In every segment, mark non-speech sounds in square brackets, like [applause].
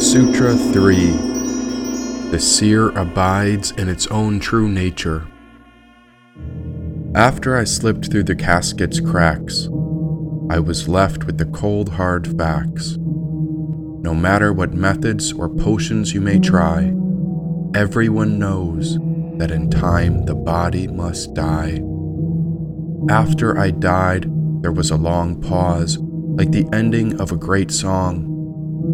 Sutra 3 The seer abides in its own true nature. After I slipped through the casket's cracks, I was left with the cold hard facts. No matter what methods or potions you may try, everyone knows that in time the body must die. After I died, there was a long pause, like the ending of a great song,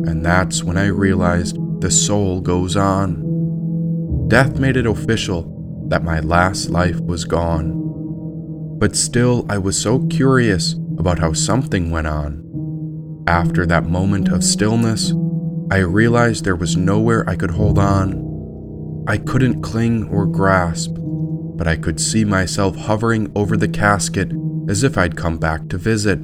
and that's when I realized the soul goes on. Death made it official that my last life was gone. But still, I was so curious about how something went on. After that moment of stillness, I realized there was nowhere I could hold on. I couldn't cling or grasp, but I could see myself hovering over the casket as if I'd come back to visit.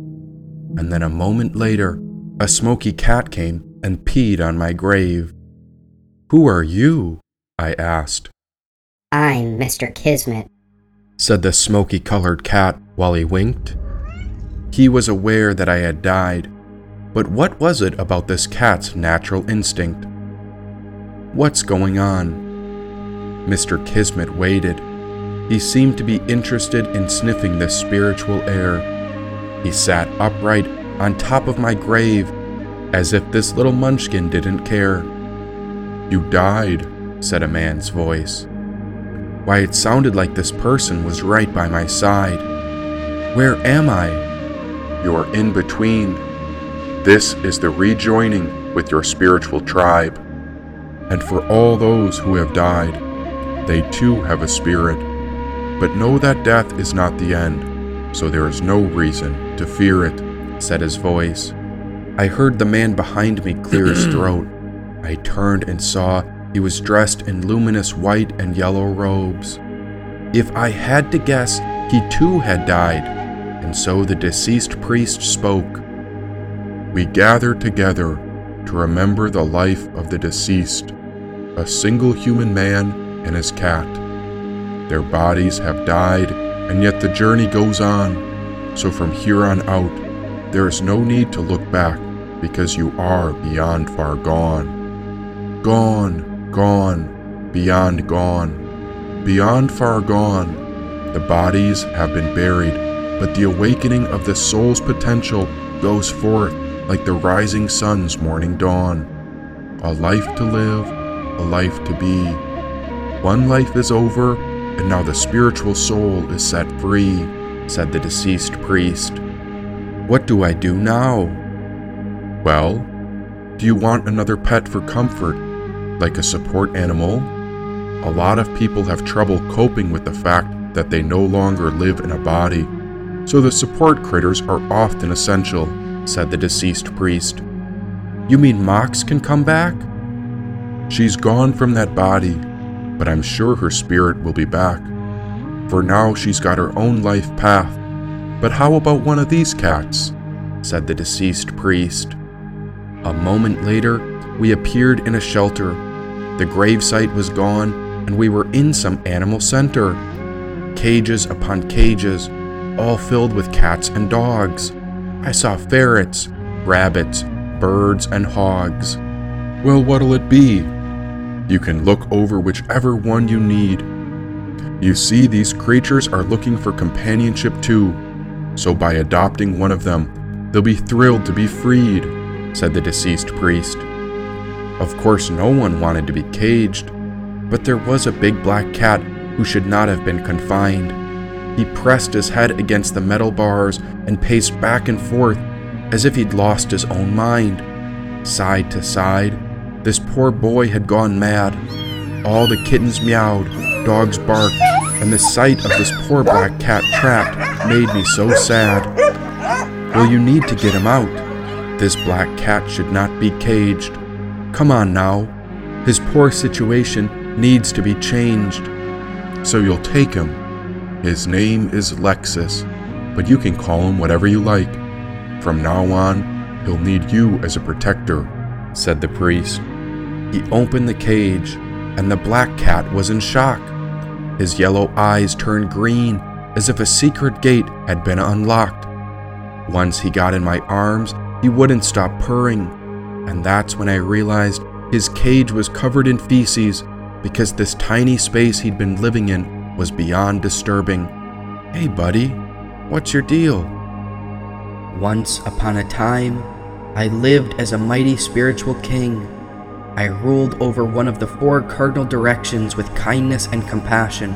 And then a moment later, a smoky cat came and peed on my grave. Who are you? I asked. I'm Mr. Kismet, said the smoky colored cat while he winked. He was aware that I had died, but what was it about this cat's natural instinct? What's going on? Mr. Kismet waited. He seemed to be interested in sniffing the spiritual air. He sat upright on top of my grave as if this little munchkin didn't care. You died, said a man's voice. Why, it sounded like this person was right by my side. Where am I? You're in between. This is the rejoining with your spiritual tribe. And for all those who have died, they too have a spirit. But know that death is not the end, so there is no reason to fear it, said his voice. I heard the man behind me clear his [clears throat] throat. I turned and saw he was dressed in luminous white and yellow robes. If I had to guess, he too had died, and so the deceased priest spoke. We gather together to remember the life of the deceased, a single human man and his cat. Their bodies have died, and yet the journey goes on, so from here on out, there is no need to look back because you are beyond far gone. Gone gone, beyond gone, beyond far gone. The bodies have been buried, but the awakening of the soul's potential goes forth like the rising sun's morning dawn. A life to live, a life to be. One life is over, and now the spiritual soul is set free, said the deceased priest. What do I do now? Well, do you want another pet for comfort like a support animal, a lot of people have trouble coping with the fact that they no longer live in a body, so the support critters are often essential, said the deceased priest. You mean Mox can come back? She's gone from that body, but I'm sure her spirit will be back. For now, she's got her own life path. But how about one of these cats? said the deceased priest. A moment later, we appeared in a shelter the gravesite was gone, and we were in some animal center. Cages upon cages, all filled with cats and dogs. I saw ferrets, rabbits, birds, and hogs. Well, what'll it be? You can look over whichever one you need. You see, these creatures are looking for companionship too, so by adopting one of them, they'll be thrilled to be freed, said the deceased priest. Of course, no one wanted to be caged, but there was a big black cat who should not have been confined. He pressed his head against the metal bars and paced back and forth as if he'd lost his own mind. Side to side, this poor boy had gone mad. All the kittens meowed, dogs barked, and the sight of this poor black cat trapped made me so sad. Well, you need to get him out. This black cat should not be caged. Come on now. His poor situation needs to be changed. So you'll take him. His name is Lexus, but you can call him whatever you like. From now on, he'll need you as a protector, said the priest. He opened the cage, and the black cat was in shock. His yellow eyes turned green as if a secret gate had been unlocked. Once he got in my arms, he wouldn't stop purring, and that's when I realized his cage was covered in feces because this tiny space he'd been living in was beyond disturbing. Hey, buddy, what's your deal? Once upon a time, I lived as a mighty spiritual king. I ruled over one of the four cardinal directions with kindness and compassion.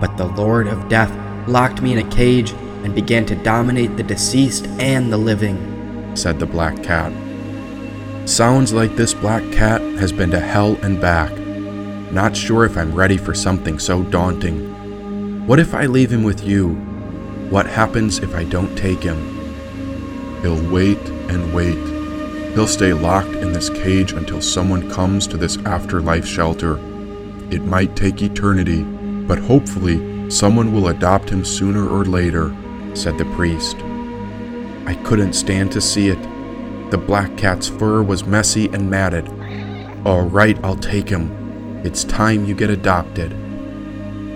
But the Lord of Death locked me in a cage and began to dominate the deceased and the living, said the black cat. Sounds like this black cat has been to hell and back. Not sure if I'm ready for something so daunting. What if I leave him with you? What happens if I don't take him? He'll wait and wait. He'll stay locked in this cage until someone comes to this afterlife shelter. It might take eternity, but hopefully someone will adopt him sooner or later, said the priest. I couldn't stand to see it. The black cat's fur was messy and matted. All right, I'll take him. It's time you get adopted.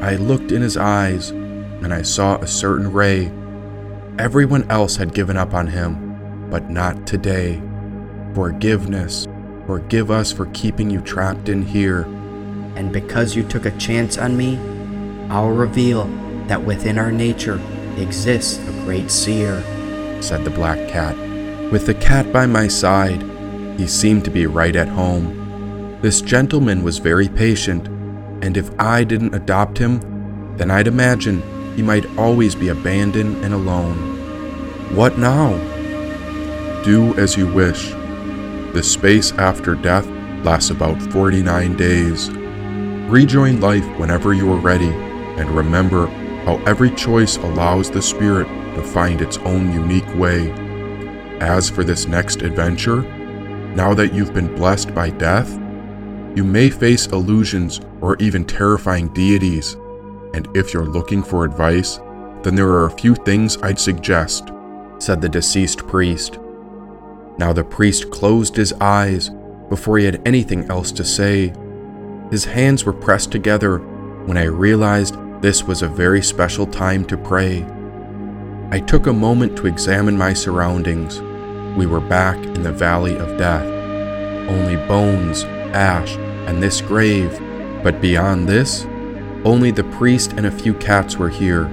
I looked in his eyes, and I saw a certain ray. Everyone else had given up on him, but not today. Forgiveness. Forgive us for keeping you trapped in here. And because you took a chance on me, I'll reveal that within our nature exists a great seer, said the black cat. With the cat by my side, he seemed to be right at home. This gentleman was very patient, and if I didn't adopt him, then I'd imagine he might always be abandoned and alone. What now? Do as you wish. The space after death lasts about 49 days. Rejoin life whenever you are ready, and remember how every choice allows the spirit to find its own unique way. As for this next adventure, now that you've been blessed by death, you may face illusions or even terrifying deities. And if you're looking for advice, then there are a few things I'd suggest, said the deceased priest. Now the priest closed his eyes before he had anything else to say. His hands were pressed together when I realized this was a very special time to pray. I took a moment to examine my surroundings. We were back in the valley of death. Only bones, ash, and this grave. But beyond this, only the priest and a few cats were here.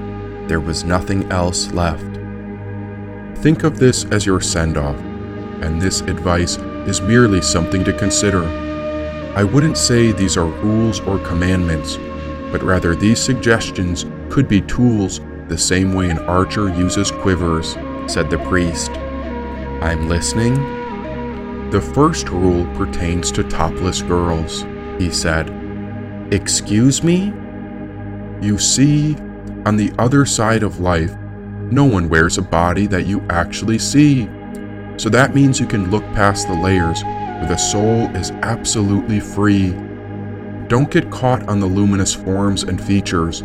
There was nothing else left. Think of this as your send off, and this advice is merely something to consider. I wouldn't say these are rules or commandments, but rather these suggestions could be tools the same way an archer uses quivers, said the priest. I'm listening. The first rule pertains to topless girls, he said. Excuse me? You see, on the other side of life, no one wears a body that you actually see. So that means you can look past the layers where the soul is absolutely free. Don't get caught on the luminous forms and features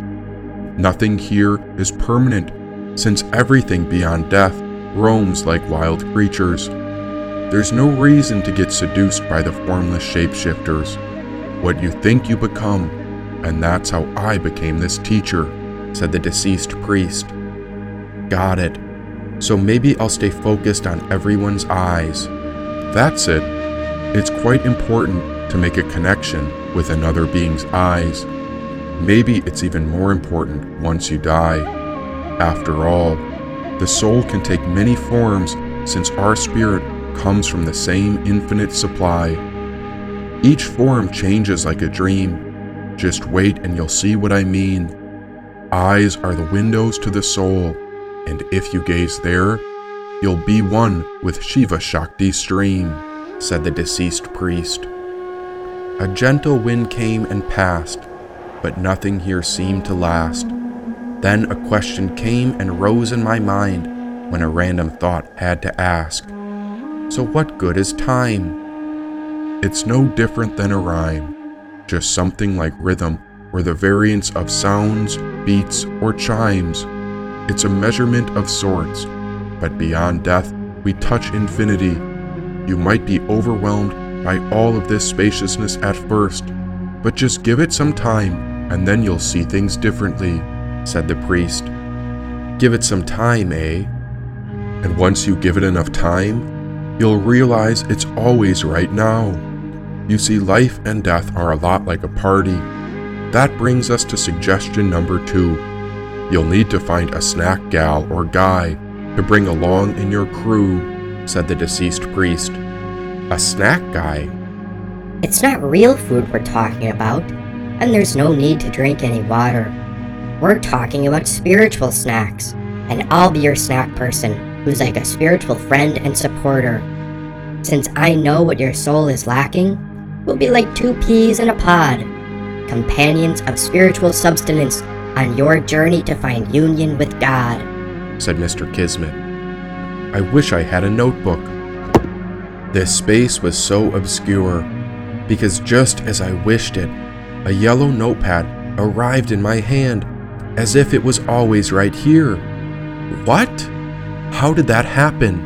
Nothing here is permanent, since everything beyond death roams like wild creatures. There's no reason to get seduced by the formless shapeshifters. What you think you become, and that's how I became this teacher, said the deceased priest. Got it. So maybe I'll stay focused on everyone's eyes. That's it. It's quite important to make a connection with another being's eyes. Maybe it's even more important once you die. After all, the soul can take many forms since our spirit comes from the same infinite supply. Each form changes like a dream. Just wait and you'll see what I mean. Eyes are the windows to the soul, and if you gaze there, you'll be one with Shiva Shakti's stream, said the deceased priest. A gentle wind came and passed, but nothing here seemed to last. Then a question came and rose in my mind when a random thought had to ask So, what good is time? It's no different than a rhyme, just something like rhythm or the variance of sounds, beats, or chimes. It's a measurement of sorts, but beyond death, we touch infinity. You might be overwhelmed by all of this spaciousness at first, but just give it some time and then you'll see things differently, said the priest. Give it some time, eh? And once you give it enough time, you'll realize it's always right now. You see, life and death are a lot like a party. That brings us to suggestion number two. You'll need to find a snack gal or guy to bring along in your crew, said the deceased priest. A snack guy? It's not real food we're talking about, and there's no need to drink any water. We're talking about spiritual snacks, and I'll be your snack person who's like a spiritual friend and supporter. Since I know what your soul is lacking, we'll be like two peas in a pod, companions of spiritual substance on your journey to find union with God, said Mr. Kismet. I wish I had a notebook. This space was so obscure because just as I wished it, a yellow notepad arrived in my hand as if it was always right here. What? How did that happen?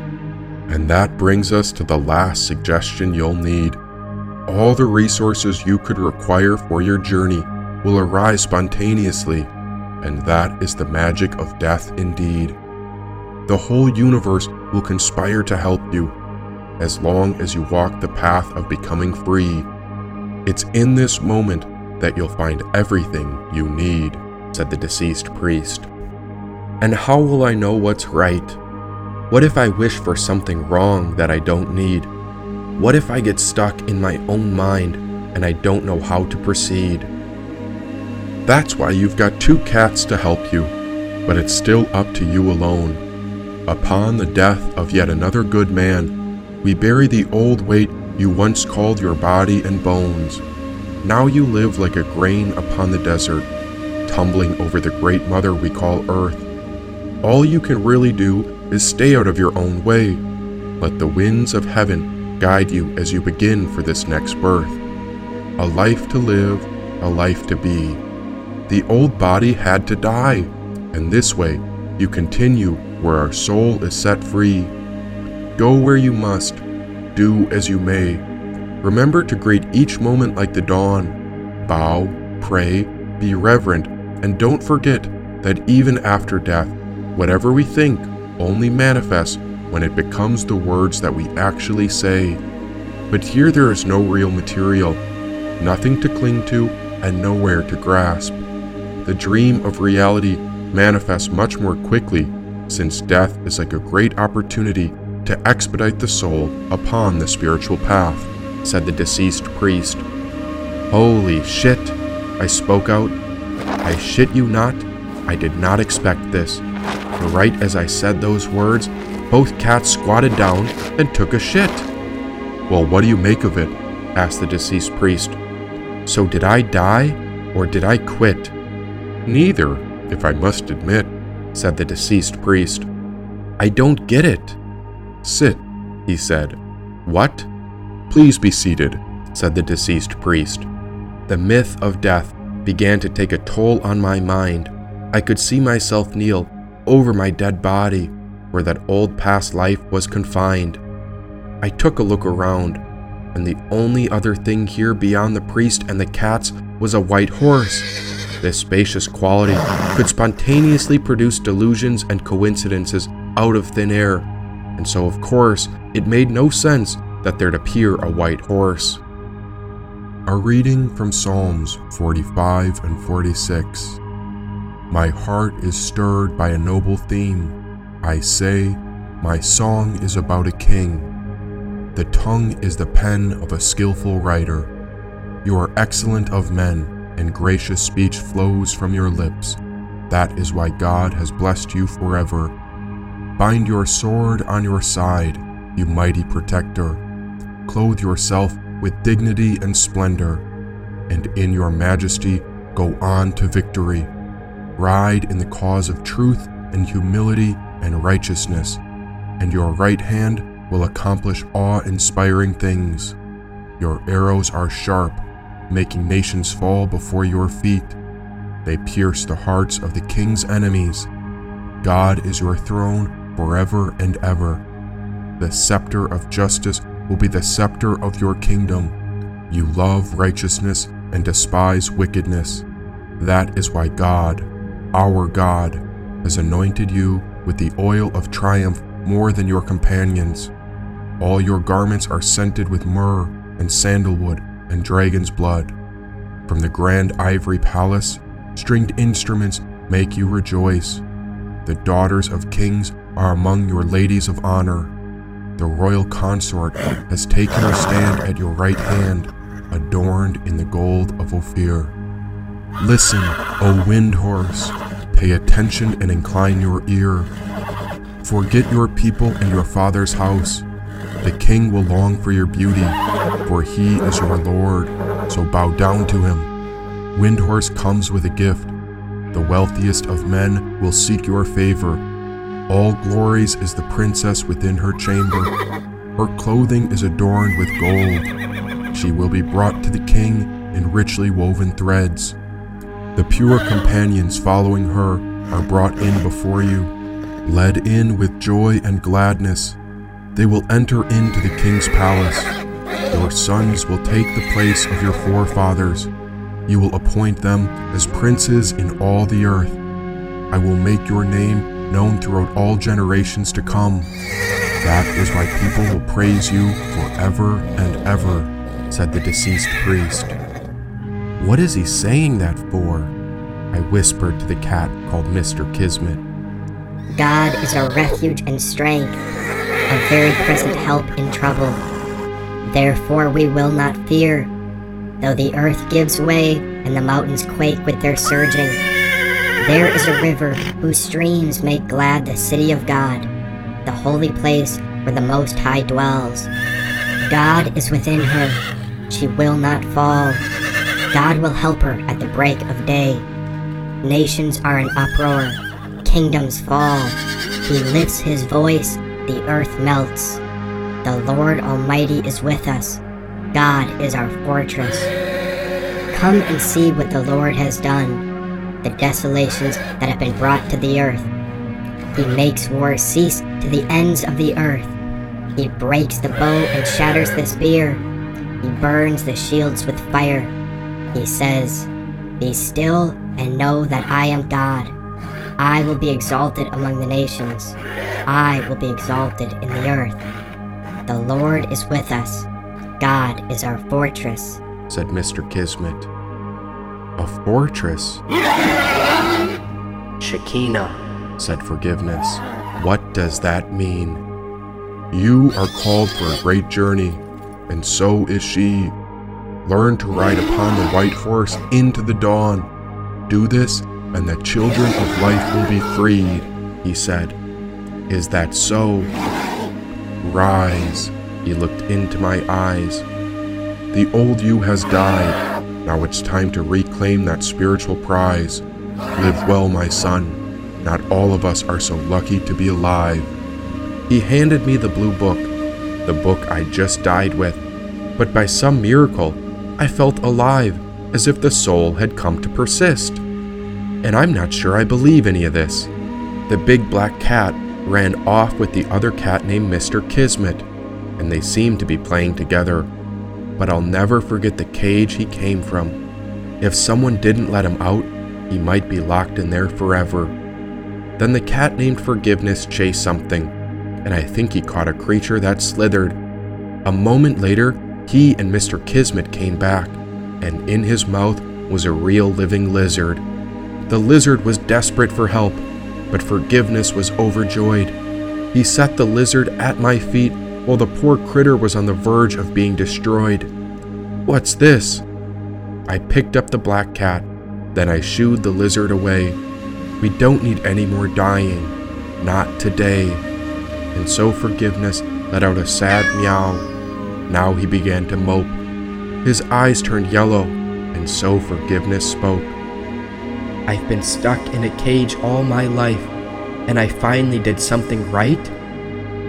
And that brings us to the last suggestion you'll need. All the resources you could require for your journey will arise spontaneously, and that is the magic of death indeed. The whole universe will conspire to help you, as long as you walk the path of becoming free. It's in this moment that you'll find everything you need, said the deceased priest. And how will I know what's right? What if I wish for something wrong that I don't need? What if I get stuck in my own mind and I don't know how to proceed? That's why you've got two cats to help you, but it's still up to you alone. Upon the death of yet another good man, we bury the old weight you once called your body and bones. Now you live like a grain upon the desert, tumbling over the great mother we call Earth. All you can really do is stay out of your own way. Let the winds of heaven guide you as you begin for this next birth. A life to live, a life to be. The old body had to die, and this way you continue where our soul is set free. Go where you must, do as you may. Remember to greet each moment like the dawn. Bow, pray, be reverent, and don't forget that even after death, whatever we think only manifests when it becomes the words that we actually say. But here there is no real material, nothing to cling to, and nowhere to grasp. The dream of reality manifests much more quickly, since death is like a great opportunity to expedite the soul upon the spiritual path, said the deceased priest. Holy shit! I spoke out. I shit you not, I did not expect this. For right as I said those words, both cats squatted down and took a shit. Well, what do you make of it? asked the deceased priest. So did I die, or did I quit? Neither, if I must admit, said the deceased priest. I don't get it. Sit, he said. What? Please be seated, said the deceased priest. The myth of death began to take a toll on my mind. I could see myself kneel over my dead body where that old past life was confined. I took a look around, and the only other thing here beyond the priest and the cats was a white horse. This spacious quality could spontaneously produce delusions and coincidences out of thin air, and so, of course, it made no sense that there'd appear a white horse. A reading from Psalms 45 and 46. My heart is stirred by a noble theme. I say, My song is about a king. The tongue is the pen of a skillful writer. You are excellent of men, and gracious speech flows from your lips. That is why God has blessed you forever. Bind your sword on your side, you mighty protector. Clothe yourself with dignity and splendor, and in your majesty go on to victory. Ride in the cause of truth and humility and righteousness, and your right hand will accomplish awe inspiring things. Your arrows are sharp, making nations fall before your feet. They pierce the hearts of the king's enemies. God is your throne forever and ever. The scepter of justice will be the scepter of your kingdom. You love righteousness and despise wickedness. That is why God, our God, has anointed you with the oil of triumph more than your companions. All your garments are scented with myrrh and sandalwood and dragon's blood. From the grand ivory palace, stringed instruments make you rejoice. The daughters of kings are among your ladies of honor. The royal consort has taken her stand at your right hand, adorned in the gold of Ophir. Listen, O wind horse, pay attention and incline your ear. Forget your people and your father's house. The king will long for your beauty, for he is your lord, so bow down to him. Windhorse comes with a gift. The wealthiest of men will seek your favor. All glories is the princess within her chamber. Her clothing is adorned with gold. She will be brought to the king in richly woven threads. The pure companions following her are brought in before you, led in with joy and gladness. They will enter into the king's palace. Your sons will take the place of your forefathers. You will appoint them as princes in all the earth. I will make your name known throughout all generations to come. That is why people will praise you forever and ever, said the deceased priest. What is he saying that for? I whispered to the cat called Mr. Kismet. God is our refuge and strength, a very present help in trouble. Therefore we will not fear, though the earth gives way and the mountains quake with their surging. There is a river whose streams make glad the city of God, the holy place where the Most High dwells. God is within her, she will not fall. God will help her at the break of day. Nations are in uproar, kingdoms fall. He lifts his voice, the earth melts. The Lord Almighty is with us. God is our fortress. Come and see what the Lord has done, the desolations that have been brought to the earth. He makes war cease to the ends of the earth. He breaks the bow and shatters the spear. He burns the shields with fire. He says, Be still and know that I am God. I will be exalted among the nations. I will be exalted in the earth. The Lord is with us. God is our fortress, said Mr. Kismet. A fortress? [laughs] Shekinah, said Forgiveness. What does that mean? You are called for a great journey, and so is she. Learn to ride upon the white horse into the dawn. Do this, and the children of life will be freed, he said. Is that so? Rise. He looked into my eyes. The old you has died. Now it's time to reclaim that spiritual prize. Live well, my son. Not all of us are so lucky to be alive. He handed me the blue book, the book I just died with. But by some miracle, I felt alive, as if the soul had come to persist. And I'm not sure I believe any of this. The big black cat ran off with the other cat named Mr. Kismet, and they seemed to be playing together. But I'll never forget the cage he came from. If someone didn't let him out, he might be locked in there forever. Then the cat named Forgiveness chased something, and I think he caught a creature that slithered. A moment later, he and Mr. Kismet came back, and in his mouth was a real living lizard. The lizard was desperate for help, but forgiveness was overjoyed. He set the lizard at my feet while the poor critter was on the verge of being destroyed. What's this? I picked up the black cat, then I shooed the lizard away. We don't need any more dying. Not today. And so forgiveness let out a sad meow. Now he began to mope. His eyes turned yellow, and so forgiveness spoke. I've been stuck in a cage all my life, and I finally did something right?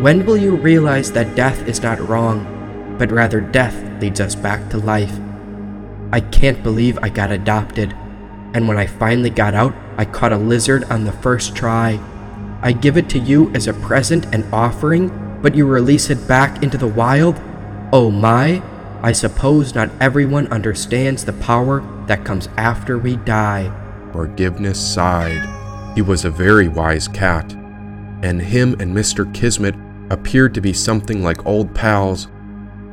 When will you realize that death is not wrong, but rather death leads us back to life? I can't believe I got adopted, and when I finally got out, I caught a lizard on the first try. I give it to you as a present and offering, but you release it back into the wild? Oh my, I suppose not everyone understands the power that comes after we die. Forgiveness sighed. He was a very wise cat. and him and Mr. Kismet appeared to be something like old pals.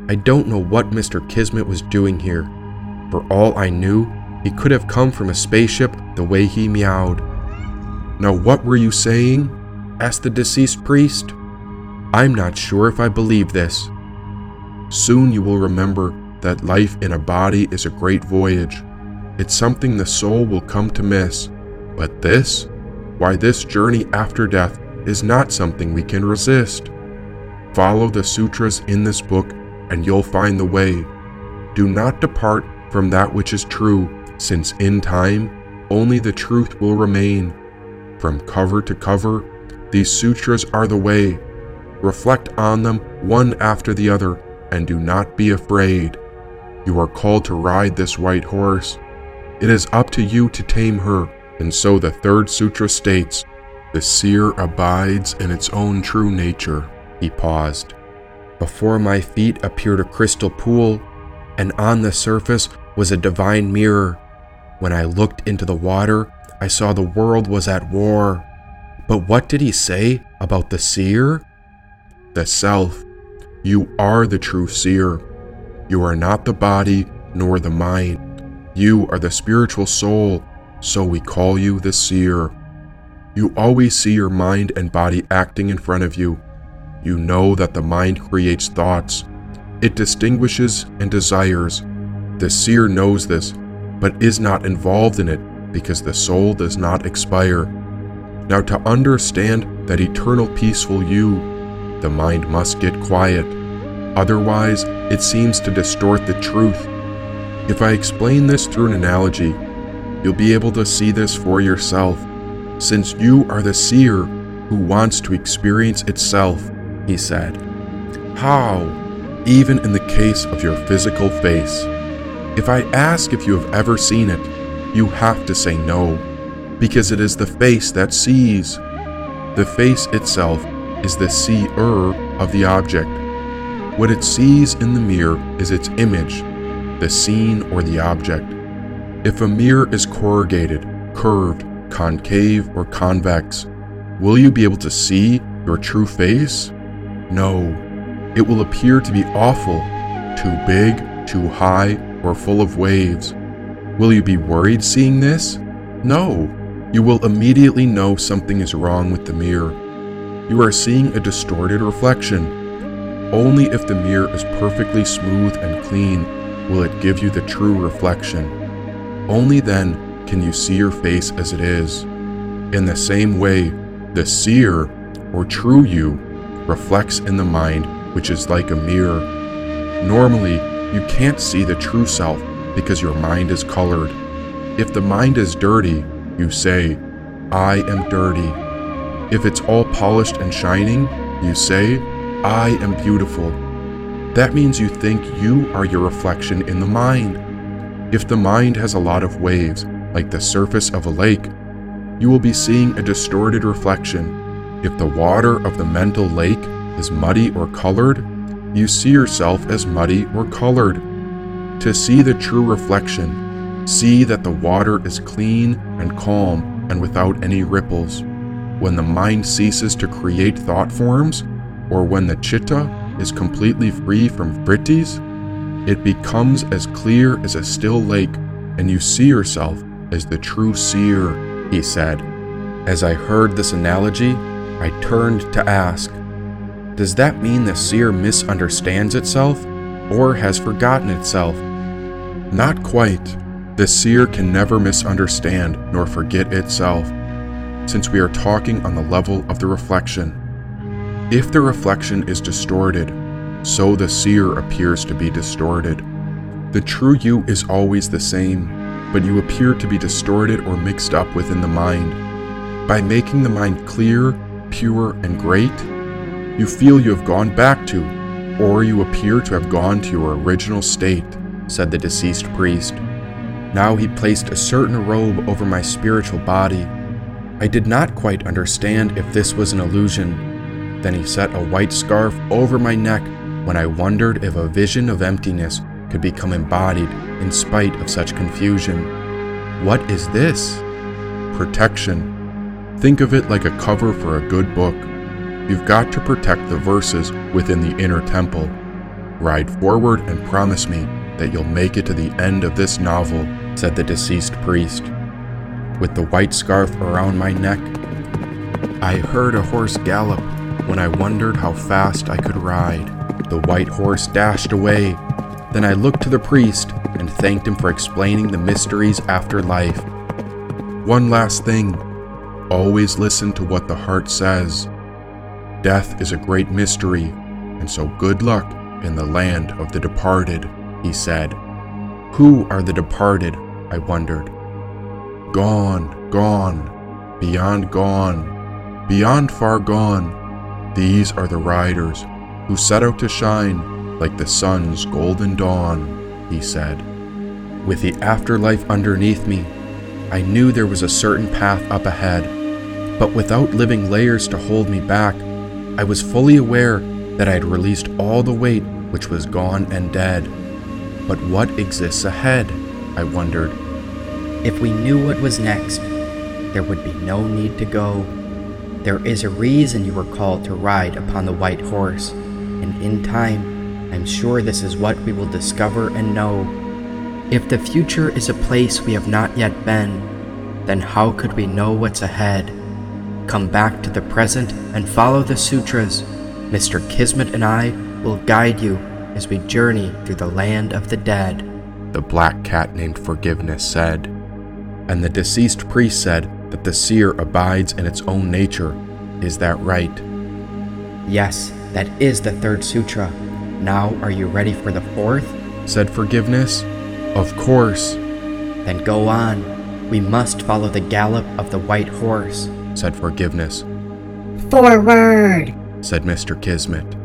I don't know what Mr. Kismet was doing here. For all I knew, he could have come from a spaceship the way he meowed. Now, what were you saying? asked the deceased priest. I'm not sure if I believe this. Soon you will remember that life in a body is a great voyage. It's something the soul will come to miss. But this, why, this journey after death is not something we can resist. Follow the sutras in this book, and you'll find the way. Do not depart from that which is true, since in time only the truth will remain. From cover to cover, these sutras are the way. Reflect on them one after the other, and do not be afraid. You are called to ride this white horse. It is up to you to tame her, and so the third sutra states the seer abides in its own true nature. He paused. Before my feet appeared a crystal pool, and on the surface was a divine mirror. When I looked into the water, I saw the world was at war. But what did he say about the seer? The self. You are the true seer. You are not the body nor the mind. You are the spiritual soul, so we call you the seer. You always see your mind and body acting in front of you. You know that the mind creates thoughts. It distinguishes and desires. The seer knows this, but is not involved in it because the soul does not expire. Now, to understand that eternal peaceful you, the mind must get quiet. Otherwise, it seems to distort the truth. If I explain this through an analogy, you'll be able to see this for yourself since you are the seer who wants to experience itself, he said. How? Even in the case of your physical face. If I ask if you have ever seen it, you have to say no, because it is the face that sees. The face itself is the seer of the object. What it sees in the mirror is its image, the scene or the object. If a mirror is corrugated, curved, concave, or convex, will you be able to see your true face? No. It will appear to be awful, too big, too high, or full of waves. Will you be worried seeing this? No. You will immediately know something is wrong with the mirror. You are seeing a distorted reflection. Only if the mirror is perfectly smooth and clean will it give you the true reflection. Only then can you see your face as it is. In the same way, the seer, or true you, reflects in the mind, which is like a mirror. Normally, you can't see the true self because your mind is colored. If the mind is dirty, you say, I am dirty. If it's all polished and shining, you say, I am beautiful. That means you think you are your reflection in the mind. If the mind has a lot of waves, like the surface of a lake, you will be seeing a distorted reflection. If the water of the mental lake is muddy or colored, you see yourself as muddy or colored. To see the true reflection, see that the water is clean and calm and without any ripples. When the mind ceases to create thought forms, or when the chitta is completely free from vrittis, it becomes as clear as a still lake, and you see yourself as the true seer, he said. As I heard this analogy, I turned to ask, Does that mean the seer misunderstands itself or has forgotten itself? Not quite. The seer can never misunderstand nor forget itself, since we are talking on the level of the reflection. If the reflection is distorted, so the seer appears to be distorted. The true you is always the same, but you appear to be distorted or mixed up within the mind. By making the mind clear, pure, and great, you feel you have gone back to, or you appear to have gone to your original state, said the deceased priest. Now he placed a certain robe over my spiritual body. I did not quite understand if this was an illusion. Then he set a white scarf over my neck when I wondered if a vision of emptiness could become embodied in spite of such confusion. What is this? Protection. Think of it like a cover for a good book. You've got to protect the verses within the inner temple. Ride forward and promise me that you'll make it to the end of this novel, said the deceased priest. With the white scarf around my neck, I heard a horse gallop when I wondered how fast I could ride. The white horse dashed away. Then I looked to the priest and thanked him for explaining the mysteries after life. One last thing always listen to what the heart says. Death is a great mystery, and so good luck in the land of the departed, he said. Who are the departed? I wondered. Gone, gone, beyond gone, beyond far gone. These are the riders who set out to shine like the sun's golden dawn, he said. With the afterlife underneath me, I knew there was a certain path up ahead, but without living layers to hold me back, I was fully aware that I had released all the weight which was gone and dead. But what exists ahead? I wondered. If we knew what was next, there would be no need to go. There is a reason you were called to ride upon the white horse, and in time, I'm sure this is what we will discover and know. If the future is a place we have not yet been, then how could we know what's ahead? Come back to the present and follow the sutras. Mr. Kismet and I will guide you as we journey through the land of the dead. The black cat named Forgiveness said. And the deceased priest said that the seer abides in its own nature. Is that right? Yes, that is the third sutra. Now, are you ready for the fourth? said Forgiveness. Of course. Then go on. We must follow the gallop of the white horse, said Forgiveness. Forward, said Mr. Kismet.